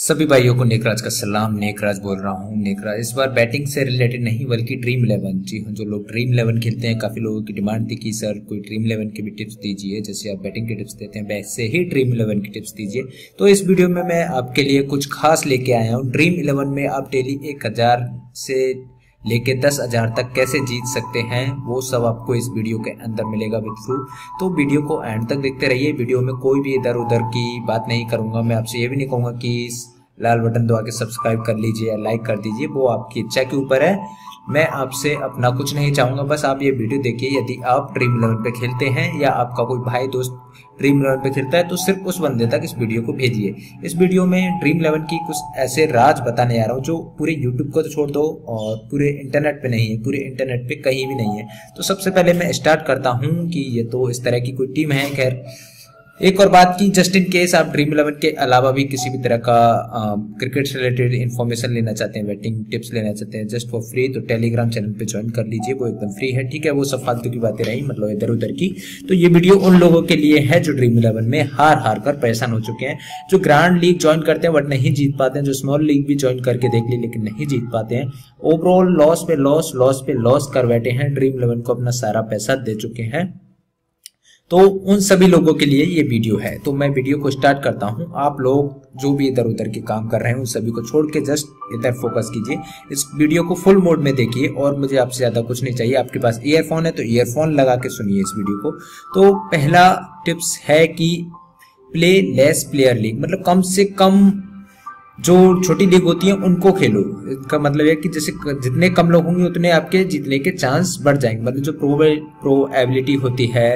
सभी भाइयों को नेकराज का सलाम, नेकराज बोल रहा हूँ, नेकराज। इस बार बैटिंग से रिलेटेड नहीं, बल्कि ड्रीम इलेवन जी हाँ जो लोग ड्रीम इलेवन खेलते हैं, काफ़ी लोगों की डिमांड थी कि सर कोई ड्रीम इलेवन की भी टिप्स दीजिए, जैसे आप बैटिंग की टिप्स देते हैं, वैसे ही ड्रीम इलेवन की टिप्स दीजिए। तो इस वीडियो में मैं आपके लिए कुछ खास लेके आया हूँ। ड्रीम इलेवन में आप डेली एक हज़ार से लेके दस हज़ार तक कैसे जीत सकते हैं, वो सब आपको इस वीडियो के अंदर मिलेगा विद थ्रू तो वीडियो को एंड तक देखते रहिए। वीडियो में कोई भी इधर उधर की बात नहीं करूँगा। मैं आपसे ये भी नहीं कहूँगा कि लाल बटन दबा के सब्सक्राइब कर लीजिए या लाइक कर दीजिए। वो आपकी इच्छा के ऊपर है। मैं आपसे अपना कुछ नहीं चाहूँगा, बस आप ये वीडियो देखिए, यदि आप ड्रीम इलेवन पे खेलते हैं या आपका कोई भाई दोस्त ड्रीम इलेवन पे खेलता है तो सिर्फ़ उस बंदे तक इस वीडियो को भेजिए। इस वीडियो में ड्रीम इलेवन की कुछ ऐसे राज बताने जा रहा हूँ, जो पूरे यूट्यूब को तो छोड़ दो और पूरे इंटरनेट पे नहीं है, पूरे इंटरनेट पे कहीं भी नहीं है। तो सबसे पहले मैं स्टार्ट करता हूँ कि ये तो इस तरह की कोई टीम है, खैर एक और बात की जस्ट इन केस आप ड्रीम इलेवन के अलावा भी किसी भी तरह का क्रिकेट से रिलेटेड इन्फॉर्मेशन लेना चाहते हैं बैटिंग टिप्स लेना चाहते हैं जस्ट फॉर फ्री तो टेलीग्राम चैनल पे ज्वाइन कर लीजिए, वो एकदम फ्री है, ठीक है? वो सब फालतू की बातें रही मतलब इधर उधर की। तो ये वीडियो उन लोगों के लिए है जो ड्रीम इलेवन में हार हार कर परेशान हो चुके हैं, जो ग्रांड लीग ज्वाइन करते हैं बट नहीं जीत पाते हैं, जो स्मॉल लीग भी ज्वाइन करके देख ली, लेकिन नहीं जीत पाते हैं। ओवरऑल लॉस पे लॉस लॉस पे लॉस कर बैठे हैं ड्रीम इलेवन को अपना सारा पैसा दे चुके हैं। तो उन सभी लोगों के लिए ये वीडियो है। तो मैं वीडियो को स्टार्ट करता हूँ। आप लोग जो भी इधर उधर के काम कर रहे हैं, उन सभी को छोड़ के जस्ट इधर फोकस कीजिए। इस वीडियो को फुल मोड में देखिए और मुझे आपसे ज़्यादा कुछ नहीं चाहिए। आपके पास ईयरफोन है तो ईयरफोन लगा के सुनिए इस वीडियो को। तो पहला टिप्स है कि प्ले लेस प्लेयर लीग मतलब कम से कम जो छोटी लीग होती है, उनको खेलो। इसका मतलब है कि जैसे जितने कम लोग होंगे, उतने आपके जीतने के चांस बढ़ जाएँगे। मतलब जो प्रो प्रोएबिलिटी होती है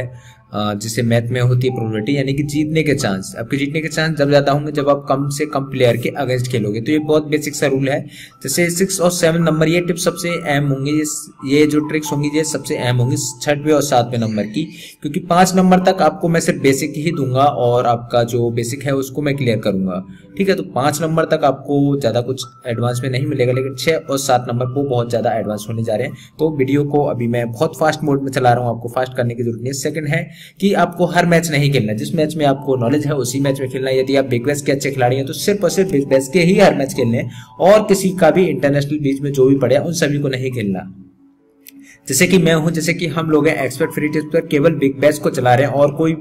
जिसे मैथ में होती है प्रोबेबिलिटी यानी कि जीतने के चांस आपके जीतने के चांस जब ज़्यादा होंगे जब आप कम से कम प्लेयर के अगेंस्ट खेलोगे तो ये बहुत बेसिक सा रूल है। जैसे सिक्स और सेवन नंबर ये टिप्स सबसे अहम होंगे, ये ये जो ट्रिक्स होंगी, ये सबसे अहम होंगी छठवें और सातवें नंबर की। क्योंकि पाँच नंबर तक आपको मैं सिर्फ़ बेसिक ही दूँगा और आपका जो बेसिक है, उसको मैं क्लियर करूँगा। ठीक है तो पाँच नंबर तक आपको ज़्यादा कुछ एडवांस में नहीं मिलेगा, लेकिन छह और सात नंबर को बहुत ज़्यादा एडवांस होने जा रहे हैं। तो वीडियो को अभी मैं बहुत फास्ट मोड में चला रहा हूँ, आपको फास्ट करने की ज़रूरत नहीं है। सेकंड है कि आपको हर मैच नहीं खेलना जिस मैच में आपको नॉलेज है, उसी मैच में खेलना यदि आप बिग बैश के अच्छे खिलाड़ी हैं तो सिर्फ़ और सिर्फ़ बिग बैश के ही हर मैच खेलने और किसी का भी इंटरनेशनल बीच में जो भी पड़े, उन सभी को नहीं खेलना। जैसे कि मैं हूँ, जैसे कि हम लोग हैं एक्सपर्ट फ्री टिप्स पर, केवल बिग बैश को चला रहे हैं और कोई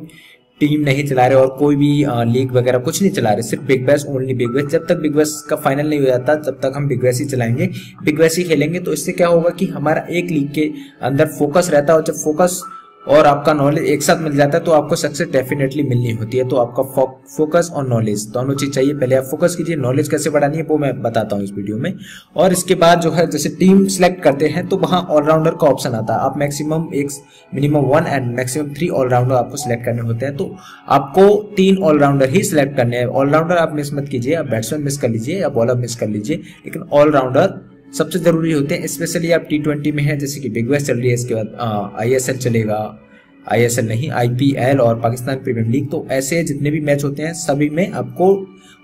टीम नहीं चला रहे और कोई भी लीग वगैरह कुछ नहीं चला रहे। सिर्फ़ Big Bash only Big Bash जब तक बिग बैश का फाइनल नहीं हो जाता, तब तक हम बिग बैश ही चलाएँगे। बिग बैश ही खेलेंगे। तो इससे क्या होगा कि हमारा एक लीग के अंदर फोकस रहता है और जब फोकस और आपका नॉलेज एक साथ मिल जाता है तो आपको सक्सेस डेफिनेटली मिलनी होती है। तो आपका फोकस और नॉलेज दोनों चीज़ चाहिए। पहले आप फोकस कीजिए नॉलेज कैसे बढ़ानी है, वो मैं बताता हूँ इस वीडियो में। और इसके बाद जो है, जैसे टीम सेलेक्ट करते हैं तो वहाँ ऑलराउंडर का ऑप्शन आता है। आप मैक्सिमम एक minimum one and maximum three allrounder आपको सिलेक्ट करने होते हैं। तो आपको तीन ऑलराउंडर ही सिलेक्ट करने हैं। ऑलराउंडर आप मिस मत कीजिए, आप बैट्समैन मिस कर लीजिए या बॉलर मिस कर लीजिए, लेकिन ऑलराउंडर सबसे ज़रूरी होते हैं स्पेशली आप टी ट्वेंटी में है, जैसे कि बिग बैश चल रही है, इसके बाद आई चलेगा आईएसएल नहीं आईपीएल और पाकिस्तान प्रीमियर लीग तो ऐसे जितने भी मैच होते हैं, सभी में आपको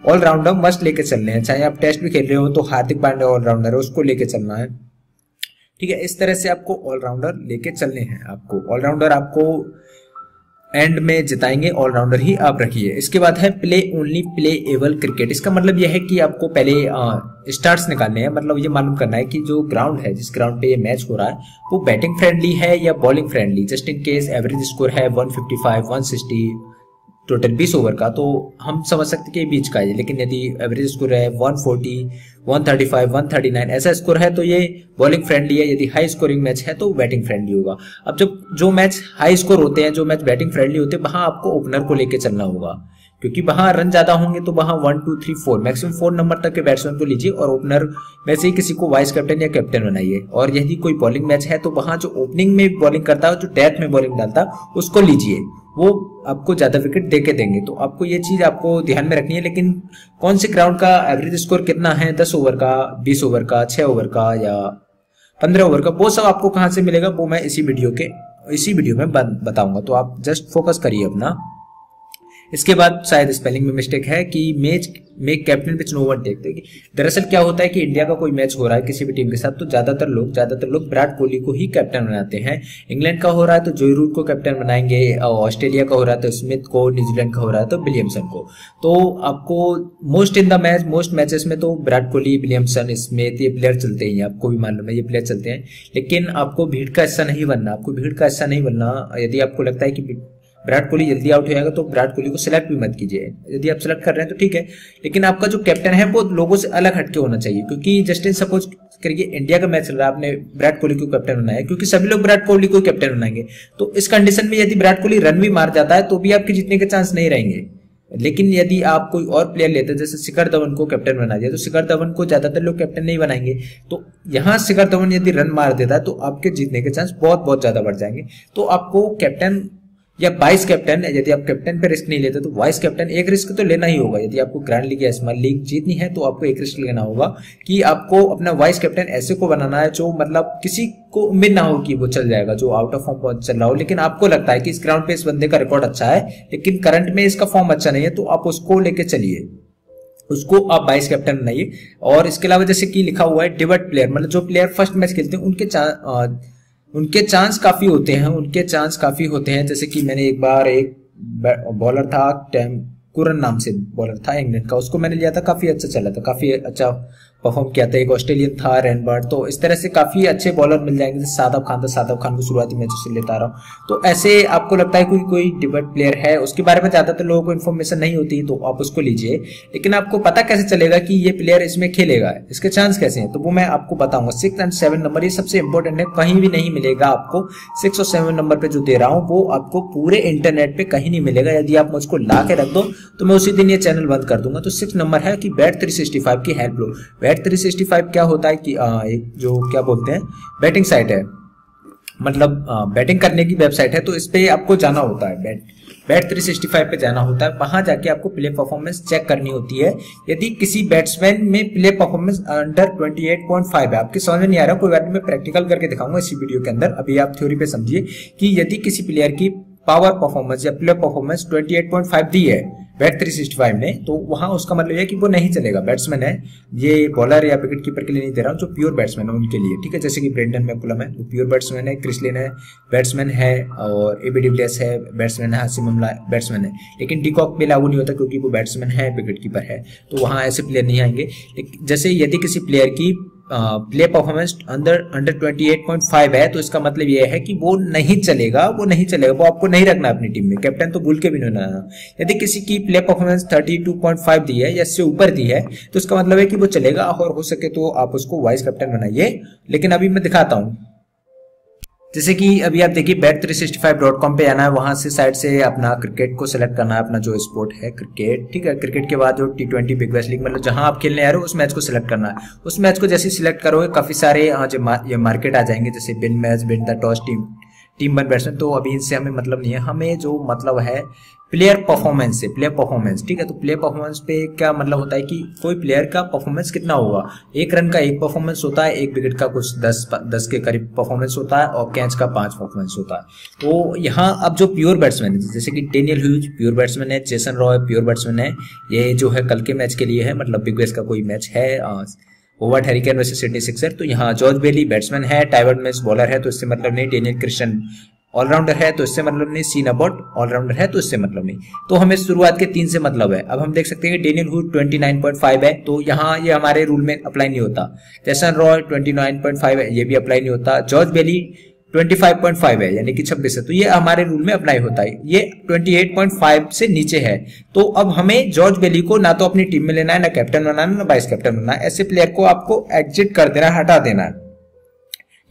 ऑलराउंडर मस्ट लेके चलने हैं। चाहे आप टेस्ट भी खेल रहे हो तो हार्दिक पांडे ऑलराउंडर है, उसको लेके चलना है। ठीक है, इस तरह से आपको ऑलराउंडर लेके चलने हैं आपको। ऑलराउंडर आपको एंड में जिताएँगे ऑलराउंडर ही आप रखिए। इसके बाद है प्ले ओनली प्ले एवल क्रिकेट इसका मतलब यह है कि आपको पहले स्टार्ट निकालने हैं। मतलब ये मालूम करना है कि जो ग्राउंड है, जिस ग्राउंड पे ये मैच हो रहा है, वो बैटिंग फ्रेंडली है या bowling friendly just in case average score है 155 160 टोटल बीस ओवर का तो हम समझ सकते कि बीच का है लेकिन यदि एवरेज स्कोर है 140, 135, 139 ऐसा स्कोर है तो ये बॉलिंग फ्रेंडली है यदि हाई स्कोरिंग मैच है तो बैटिंग फ्रेंडली होगा। अब जब जो मैच हाई स्कोर होते हैं जो मैच बैटिंग फ्रेंडली होते हैं वहाँ आपको ओपनर को लेकर चलना होगा क्योंकि वहाँ रन ज़्यादा होंगे तो वहाँ one two three four maximum four number तक के बैट्समैन को लीजिए और ओपनर में से ही किसी को वाइस कैप्टन या कैप्टन बनाइए। और यदि कोई बॉलिंग मैच है तो वहाँ जो ओपनिंग में बॉलिंग करता है जो डेथ में बॉलिंग डालता है उसको लीजिए। वो आपको ज़्यादा विकेट दे के देंगे। तो आपको ये चीज़ आपको ध्यान में रखनी है, लेकिन कौन से ग्राउंड का एवरेज स्कोर कितना है? दस ओवर का, बीस ओवर का, छह ओवर का या पंद्रह ओवर का, वो सब आपको कहाँ से मिलेगा, वो मैं इसी वीडियो के, इसी वीडियो में बताऊँगा। तो आप जस्ट फोकस करिए अपना। इसके बाद शायद स्पेलिंग में मिस्टेक है कि match make captain pitch no one take दरअसल क्या होता है कि इंडिया का कोई मैच हो रहा है किसी भी टीम के साथ तो ज़्यादातर लोग ज़्यादातर लोग विराट कोहली को ही कैप्टन बनाते हैं। इंग्लैंड का हो रहा है तो जोई रूट को कैप्टन बनाएँगे ऑस्ट्रेलिया का हो रहा है तो स्मिथ को, न्यूजीलैंड का हो रहा है तो विलियमसन को। तो आपको most in the match most matches में तो विराट कोहली, विलियमसन, स्मिथ, ये प्लेयर चलते ही आपको भी मालूम है, ये प्लेयर चलते हैं। लेकिन आपको भीड़ का हिस्सा नहीं बनना, आपको भीड़ का हिस्सा नहीं बनना, यदि आपको लगता है कि विराट कोहली जल्दी आउट हो जाएगा तो विराट कोहली को सिलेक्ट भी मत कीजिए। यदि आप सिलेक्ट कर रहे हैं तो ठीक है, लेकिन आपका जो कैप्टन है, वो लोगों से अलग हटके होना चाहिए, क्योंकि जस्टिन सपोज़ करिए इंडिया का मैच चल रहा है, आपने विराट कोहली को कैप्टन बनाया क्योंकि सभी लोग विराट कोहली को कैप्टन बनाएँगे। तो इस कंडीशन में यदि विराट कोहली रन भी मार जाता है तो भी आपके जीतने के चांस नहीं रहेंगे। लेकिन यदि आप कोई और प्लेयर लेते हैं, जैसे शिखर धवन को कैप्टन बना दिया तो शिखर धवन को ज़्यादातर लोग कैप्टन नहीं बनाएँगे। तो यहाँ शिखर धवन यदि रन मार देता है तो आपके जीतने के चांस बहुत बहुत ज़्यादा बढ़ जाएँगे। तो आपको कैप्टन या वाइस कैप्टन है, यदि आप कैप्टन पे रिस्क नहीं लेते तो वाइस कैप्टन एक रिस्क तो लेना ही होगा। यदि आपको ग्रैंड लीग या स्मॉल लीग जीतनी है तो आपको एक रिस्क लेना होगा कि आपको अपना वाइस कैप्टन ऐसे को बनाना है जो मतलब किसी को उम्मीद ना हो कि वो चल जाएगा, जो आउट ऑफ़ फॉर्म चल रहा हो। लेकिन आपको लगता है कि इस ग्राउंड पे इस बंदे का रिकॉर्ड अच्छा है, लेकिन करंट में इसका फॉर्म अच्छा नहीं है तो आप उसको लेके चलिए। उसको आप वाइस कैप्टन बनाइए। और इसके अलावा जैसे कि लिखा हुआ है डिवर्ट प्लेयर मतलब जो प्लेयर फ़र्स्ट मैच खेलते हैं, उनके उनके चांस काफ़ी होते हैं, उनके चांस काफ़ी होते हैं। जैसे कि मैंने एक बार एक बॉलर था, टैम कुरन नाम से बॉलर था, इंग्लैंड का, उसको मैंने लिया था, काफ़ी अच्छा चला था, काफ़ी अच्छा परफॉर्म किया था, एक ऑस्ट्रेलियन था रेनबर्ड तो इस तरह से काफ़ी अच्छे बॉलर मिल जाएँगे, जैसे सादब खान था। सादब खान को शुरुआती मैचों से लेता रहा हूँ। तो ऐसे आपको लगता है कोई कोई डिबेट प्लेयर है? उसके बारे में ज़्यादातर लोगों को इन्फॉर्मेशन नहीं होती तो आप उसको लीजिए। लेकिन आपको पता कैसे चलेगा कि ये प्लेयर इसमें खेलेगा? इसके चांस कैसे हैं? तो वो मैं आपको बताऊँगा। सिक्स एंड सेवन नंबर ये सबसे इंपॉर्टेंट है। कहीं भी नहीं मिलेगा आपको। सिक्स और सेवन नंबर पर जो दे रहा हूँ, वो आपको पूरे इंटरनेट पे कहीं नहीं मिलेगा। यदि आप मुझको ला के रख दो तो मैं उसी दिन ये चैनल बंद कर दूँगा। तो सिक्स नंबर है कि बैट थ्री की हेल्प लो बैट थ्री क्या होता है कि आ, एक जो क्या बोलते हैं बैटिंग साइट है। मतलब बैटिंग करने की वेबसाइट है तो इस पे आपको जाना होता है। बैट बैट 365 पे जाना होता है। वहाँ जाके आपको प्ले परफॉर्मेंस चेक करनी होती है। यदि किसी बैट्समैन में प्ले परफॉर्मेंस अंडर 28.5 है आपके समझ में नहीं आ रहा कोई बात मैं प्रैक्टिकल करके दिखाऊँगा इसी वीडियो के अंदर। अभी आप थ्योरी पे समझिए कि यदि किसी प्लेयर की पावर परफॉर्मेंस या प्ले परफॉर्मेंस 28.5 दी है बैट 365 में तो वहाँ उसका मतलब है कि वो नहीं चलेगा। बैट्समैन है, ये बॉलर या विकेट कीपर के लिए नहीं दे रहा हूँ, जो प्योर बैट्समैन है उनके लिए, ठीक है? जैसे कि ब्रेंडन मैकुलम है, वो प्योर बैट्समैन है क्रिसलिन है बैट्समैन है, और एबी डिविलियर्स है बैट्समैन है हासिम अमला बैट्समैन है। लेकिन डिकॉक पे लागू नहीं होता क्योंकि वो बैट्समैन है विकेट कीपर है। तो वहाँ ऐसे प्लेयर नहीं आएँगे। जैसे यदि किसी प्लेयर की प्ले परफॉर्मेंस अंडर अंडर 28.5 है तो इसका मतलब यह है कि वो नहीं चलेगा, वो नहीं चलेगा, वो आपको नहीं रखना अपनी टीम में। कैप्टन तो भूल के भी नहीं रहना यदि किसी की प्ले परफॉर्मेंस 32.5 दी है या इससे ऊपर दी है तो इसका मतलब है कि वो चलेगा, और हो सके तो आप उसको वाइस कैप्टन बनाइए। लेकिन अभी मैं दिखाता हूँ। जैसे कि अभी आप देखिए bet three sixty five dot com पे आना है, वहाँ से साइड से अपना क्रिकेट को सिलेक्ट करना है, अपना जो स्पोर्ट है क्रिकेट ठीक है? क्रिकेट के बाद जो T twenty Big Bash league मतलब जहाँ आप खेलने आ रहे हो, उस मैच को सिलेक्ट करना है। उस मैच को जैसे सिलेक्ट करोगे, काफ़ी सारे जो ये मार्केट आ जाएँगे, जैसे win match win the toss team team one batsman तो अभी इनसे हमें मतलब नहीं है। हमें जो मतलब है प्लेयर परफॉर्मेंस से प्लेयर परफॉर्मेंस ठीक है? तो प्लेयर परफॉर्मेंस पे क्या मतलब होता है कि कोई प्लेयर का परफॉर्मेंस कितना होगा? एक रन का एक परफॉर्मेंस होता है, एक विकेट का कुछ दस दस के करीब परफॉर्मेंस होता है और कैच का पाँच परफॉर्मेंस होता है। तो यहाँ अब जो प्योर बैट्समैन है, जैसे कि डेनियल ह्यूज प्योर बैट्समैन है जेसन रॉय प्योर बैट्समैन है, ये जो है कल के मैच के लिए है मतलब बिग बेस का कोई मैच है over Hurricane versus Sydney Sixer तो यहाँ जॉर्ज बेली बैट्समैन है टाइवर्ड मिस बॉलर है तो इससे मतलब नहीं डेनियल क्रिस्टन ऑलराउंडर है तो इससे मतलब नहीं सीन अबाउट ऑलराउंडर है तो इससे मतलब नहीं। तो हमें शुरुआत के तीन से मतलब है। अब हम देख सकते हैं डेनियल हुड 29.5 है तो यहाँ ये हमारे रूल में अप्लाई नहीं होता। जैसन रॉय 29.5 है, ये भी अप्लाई नहीं होता। जॉर्ज बेली 25.5 है, यानी कि 26 है। तो ये हमारे रूल में अप्लाई होता है। ये 28.5 से नीचे है। तो अब हमें जॉर्ज बेली को ना तो अपनी टीम में लेना है, ना कैप्टन बनाना है ना वाइस कैप्टन बनाना है। ऐसे प्लेयर को आपको एग्जिट कर देना, हटा देना है।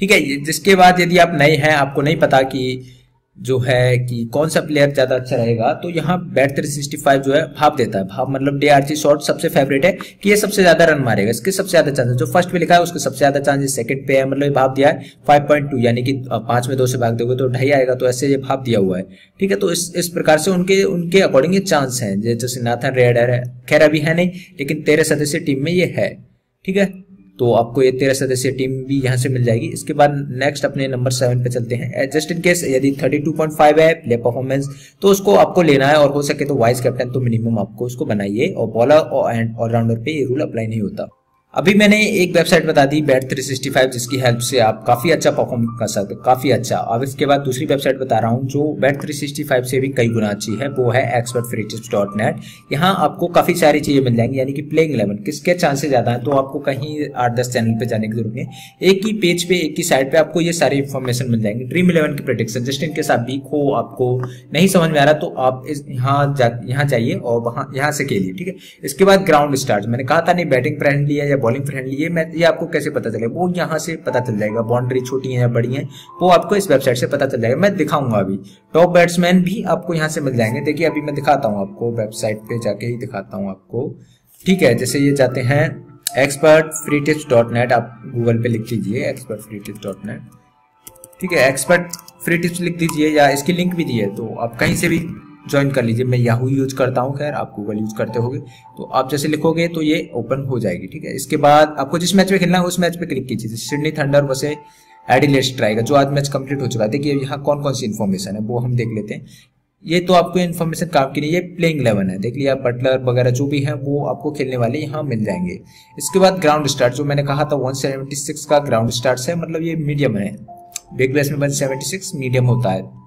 ठीक है जिसके बाद यदि आप नए हैं, आपको नहीं पता कि जो है कि कौन सा प्लेयर ज़्यादा अच्छा रहेगा तो यहाँ बैट 365 जो है भाप देता है। भाप मतलब डे आरजी शॉट सबसे फेवरेट है कि ये सबसे ज़्यादा रन मारेगा। इसके सबसे ज़्यादा चांसेस जो फ़र्स्ट पे लिखा है, उसके सबसे ज़्यादा चांसेस सेकंड पे है मतलब ये भाप दिया है 5.2 यानी कि पाँच में दो से भाग दोगे तो ढाई आएगा तो ऐसे ये भाप दिया हुआ है। ठीक है तो इस इस प्रकार से उनके उनके अकॉर्डिंग ये चांस है। जैसे नाथन रेडर है खैर अभी है नहीं, लेकिन तेरह सदस्य टीम में ये है। ठीक है? तो आपको ये तेरह सदस्य टीम भी यहाँ से मिल जाएगी। इसके बाद नेक्स्ट अपने नंबर सेवन पे चलते हैं। जस्ट इन केस यदि 32.5 है प्ले परफॉर्मेंस तो उसको आपको लेना है और हो सके तो वाइस कैप्टन तो मिनिमम आपको उसको बनाइए। और बॉलर और एंड ऑलराउंडर पे ये रूल अप्लाई नहीं होता। अभी मैंने एक वेबसाइट बता दी बैट 365 जिसकी हेल्प से आप काफ़ी अच्छा परफॉर्म कर सकते हो, काफ़ी अच्छा। अब इसके बाद दूसरी वेबसाइट बता रहा हूँ, जो बैट 365 से भी कई गुना अच्छी है, वो है expert free tips dot net यहाँ आपको काफ़ी सारी चीज़ें मिल जाएँगी, यानी कि प्लेइंग इलेवन किसके चांसेस ज़्यादा है तो आपको कहीं आठ दस चैनल पर जाने की ज़रूरत नहीं एक ही पेज पे, एक ही साइड पे आपको ये सारी इन्फॉर्मेशन मिल जाएँगी। ड्रीम इलेवन की प्रोडिक्शन जस्ट इनके साथ वीक हो, आपको नहीं समझ में आ रहा तो आप इस, यहाँ यहाँ जाइए और वहाँ, यहाँ से खेलिए, ठीक है? इसके बाद ग्राउंड स्टार्ट मैंने कहा था नहीं बैटिंग फ्रेंडली है बॉलिंग फ्रेंडली है मैं, ये आपको कैसे पता चलेगा? वो यहाँ से पता चल जाएगा। बाउंड्री छोटी है या बड़ी है, वो आपको इस वेबसाइट से पता चल जाएगा। मैं दिखाऊँगा अभी। टॉप बैट्समैन भी आपको यहाँ से मिल जाएँगे। देखिए, अभी मैं दिखाता हूँ आपको वेबसाइट पे जाके ही दिखाता हूँ आपको। ठीक है, जैसे ये जाते हैं expert free tips dot net आप गूगल पे लिख लीजिए expert free tips dot net ठीक है एक्सपर्ट फ्री टिप्स लिख दीजिए या इसकी लिंक भी दी है तो आप कहीं से भी ज्वाइन कर लीजिए। मैं याहू यूज़ करता हूँ, खैर, आप गूगल यूज़ करते होगे। तो आप जैसे लिखोगे तो ये ओपन हो जाएगी, ठीक है? इसके बाद आपको जिस मैच में खेलना है, उस मैच पे क्लिक कीजिए। सिडनी थंडर वैसे एडिलेट ट्राई जो आज मैच कंप्लीट हो चुका है, देखिए यहाँ कौन कौन सी इन्फॉर्मेशन है, वो हम देख लेते हैं। ये तो आपको इन्फॉर्मेशन काम की नहीं, ये प्लेइंग इलेवन है। देख लिया बटलर वगैरह जो भी है, वो आपको खेलने वाले यहाँ मिल जाएँगे। इसके बाद ग्राउंड स्टार्ट जो मैंने कहा था 176 का ग्राउंड स्टार्ट है मतलब ये मीडियम है। बिग बैस में 176 मीडियम होता है।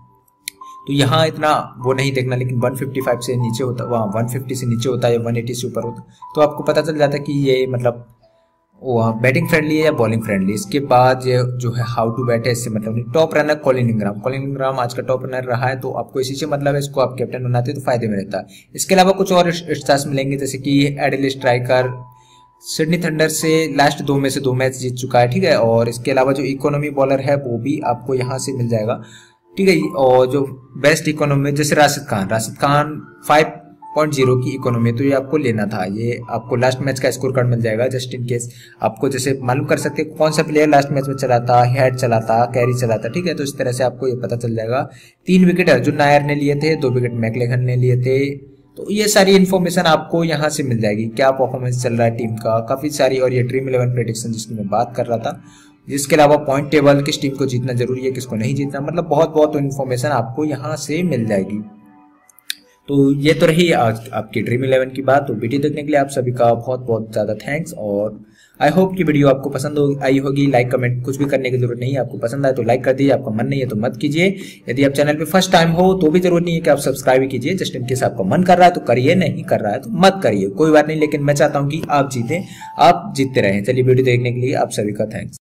तो यहाँ इतना वो नहीं देखना, लेकिन 155 से नीचे होता, वहाँ 150 से नीचे होता है या 180 से ऊपर होता तो आपको पता चल जाता है कि ये मतलब वो बैटिंग फ्रेंडली है या बॉलिंग फ्रेंडली इसके बाद ये जो है हाउ टू बैट है, इससे मतलब top runner Colin Ingram Colin Ingram आज का टॉप रनर रहा है तो आपको इसी से मतलब है, इसको आप कैप्टन बनाते तो फ़ायदे में रहता है। इसके अलावा कुछ और स्टार्स मिलेंगे, जैसे कि एडिल स्ट्राइकर सिडनी थंडर से लास्ट दो में से दो मैच जीत चुका है, ठीक है? और इसके अलावा जो इकोनॉमी बॉलर है, वो भी आपको यहाँ से मिल जाएगा। ठीक है और जो बेस्ट इकोनॉमी जैसे Rashid Khan Rashid Khan five point zero की इकोनॉमी तो ये आपको लेना था। ये आपको लास्ट मैच का स्कोर कार्ड मिल जाएगा जस्ट इन केस आपको जैसे मालूम कर सकते हैं कौन सा प्लेयर लास्ट मैच में चलाता हेड चलाता कैरी चलाता, ठीक है? तो इस तरह से आपको ये पता चल जाएगा। तीन विकेट अर्जुन नायर ने लिए थे, दो विकेट मैकलेखन ने लिए थे। तो ये सारी इन्फॉर्मेशन आपको यहाँ से मिल जाएगी, क्या परफॉर्मेंस चल रहा है टीम का, काफ़ी सारी और ये ड्रीम इलेवन प्रेडिक्शन जिसकी मैं बात कर रहा था। जिसके अलावा पॉइंट टेबल किस टीम को जीतना ज़रूरी है, किसको नहीं जीतना मतलब बहुत बहुत इन्फॉर्मेशन आपको यहाँ से मिल जाएगी। तो ये तो रही आज आपकी ड्रीम इलेवन की बात। तो वीडियो देखने के लिए आप सभी का बहुत बहुत ज़्यादा थैंक्स और आई होप कि वीडियो आपको पसंद हो, आई होगी। लाइक कमेंट कुछ भी करने की ज़रूरत नहीं है, आपको पसंद आए तो लाइक कर दीजिए, आपका मन नहीं है तो मत कीजिए। यदि आप चैनल पे फ़र्स्ट टाइम हो तो भी ज़रूरत नहीं है कि आप सब्सक्राइब कीजिए। जस्ट इन केस आपका मन कर रहा है तो करिए, नहीं कर रहा है तो मत करिए। कोई बात नहीं, लेकिन मैं चाहता हूँ कि आप जीते, आप जीतते रहें। चलिए वीडियो देखने के लिए आप सभी का थैंक्स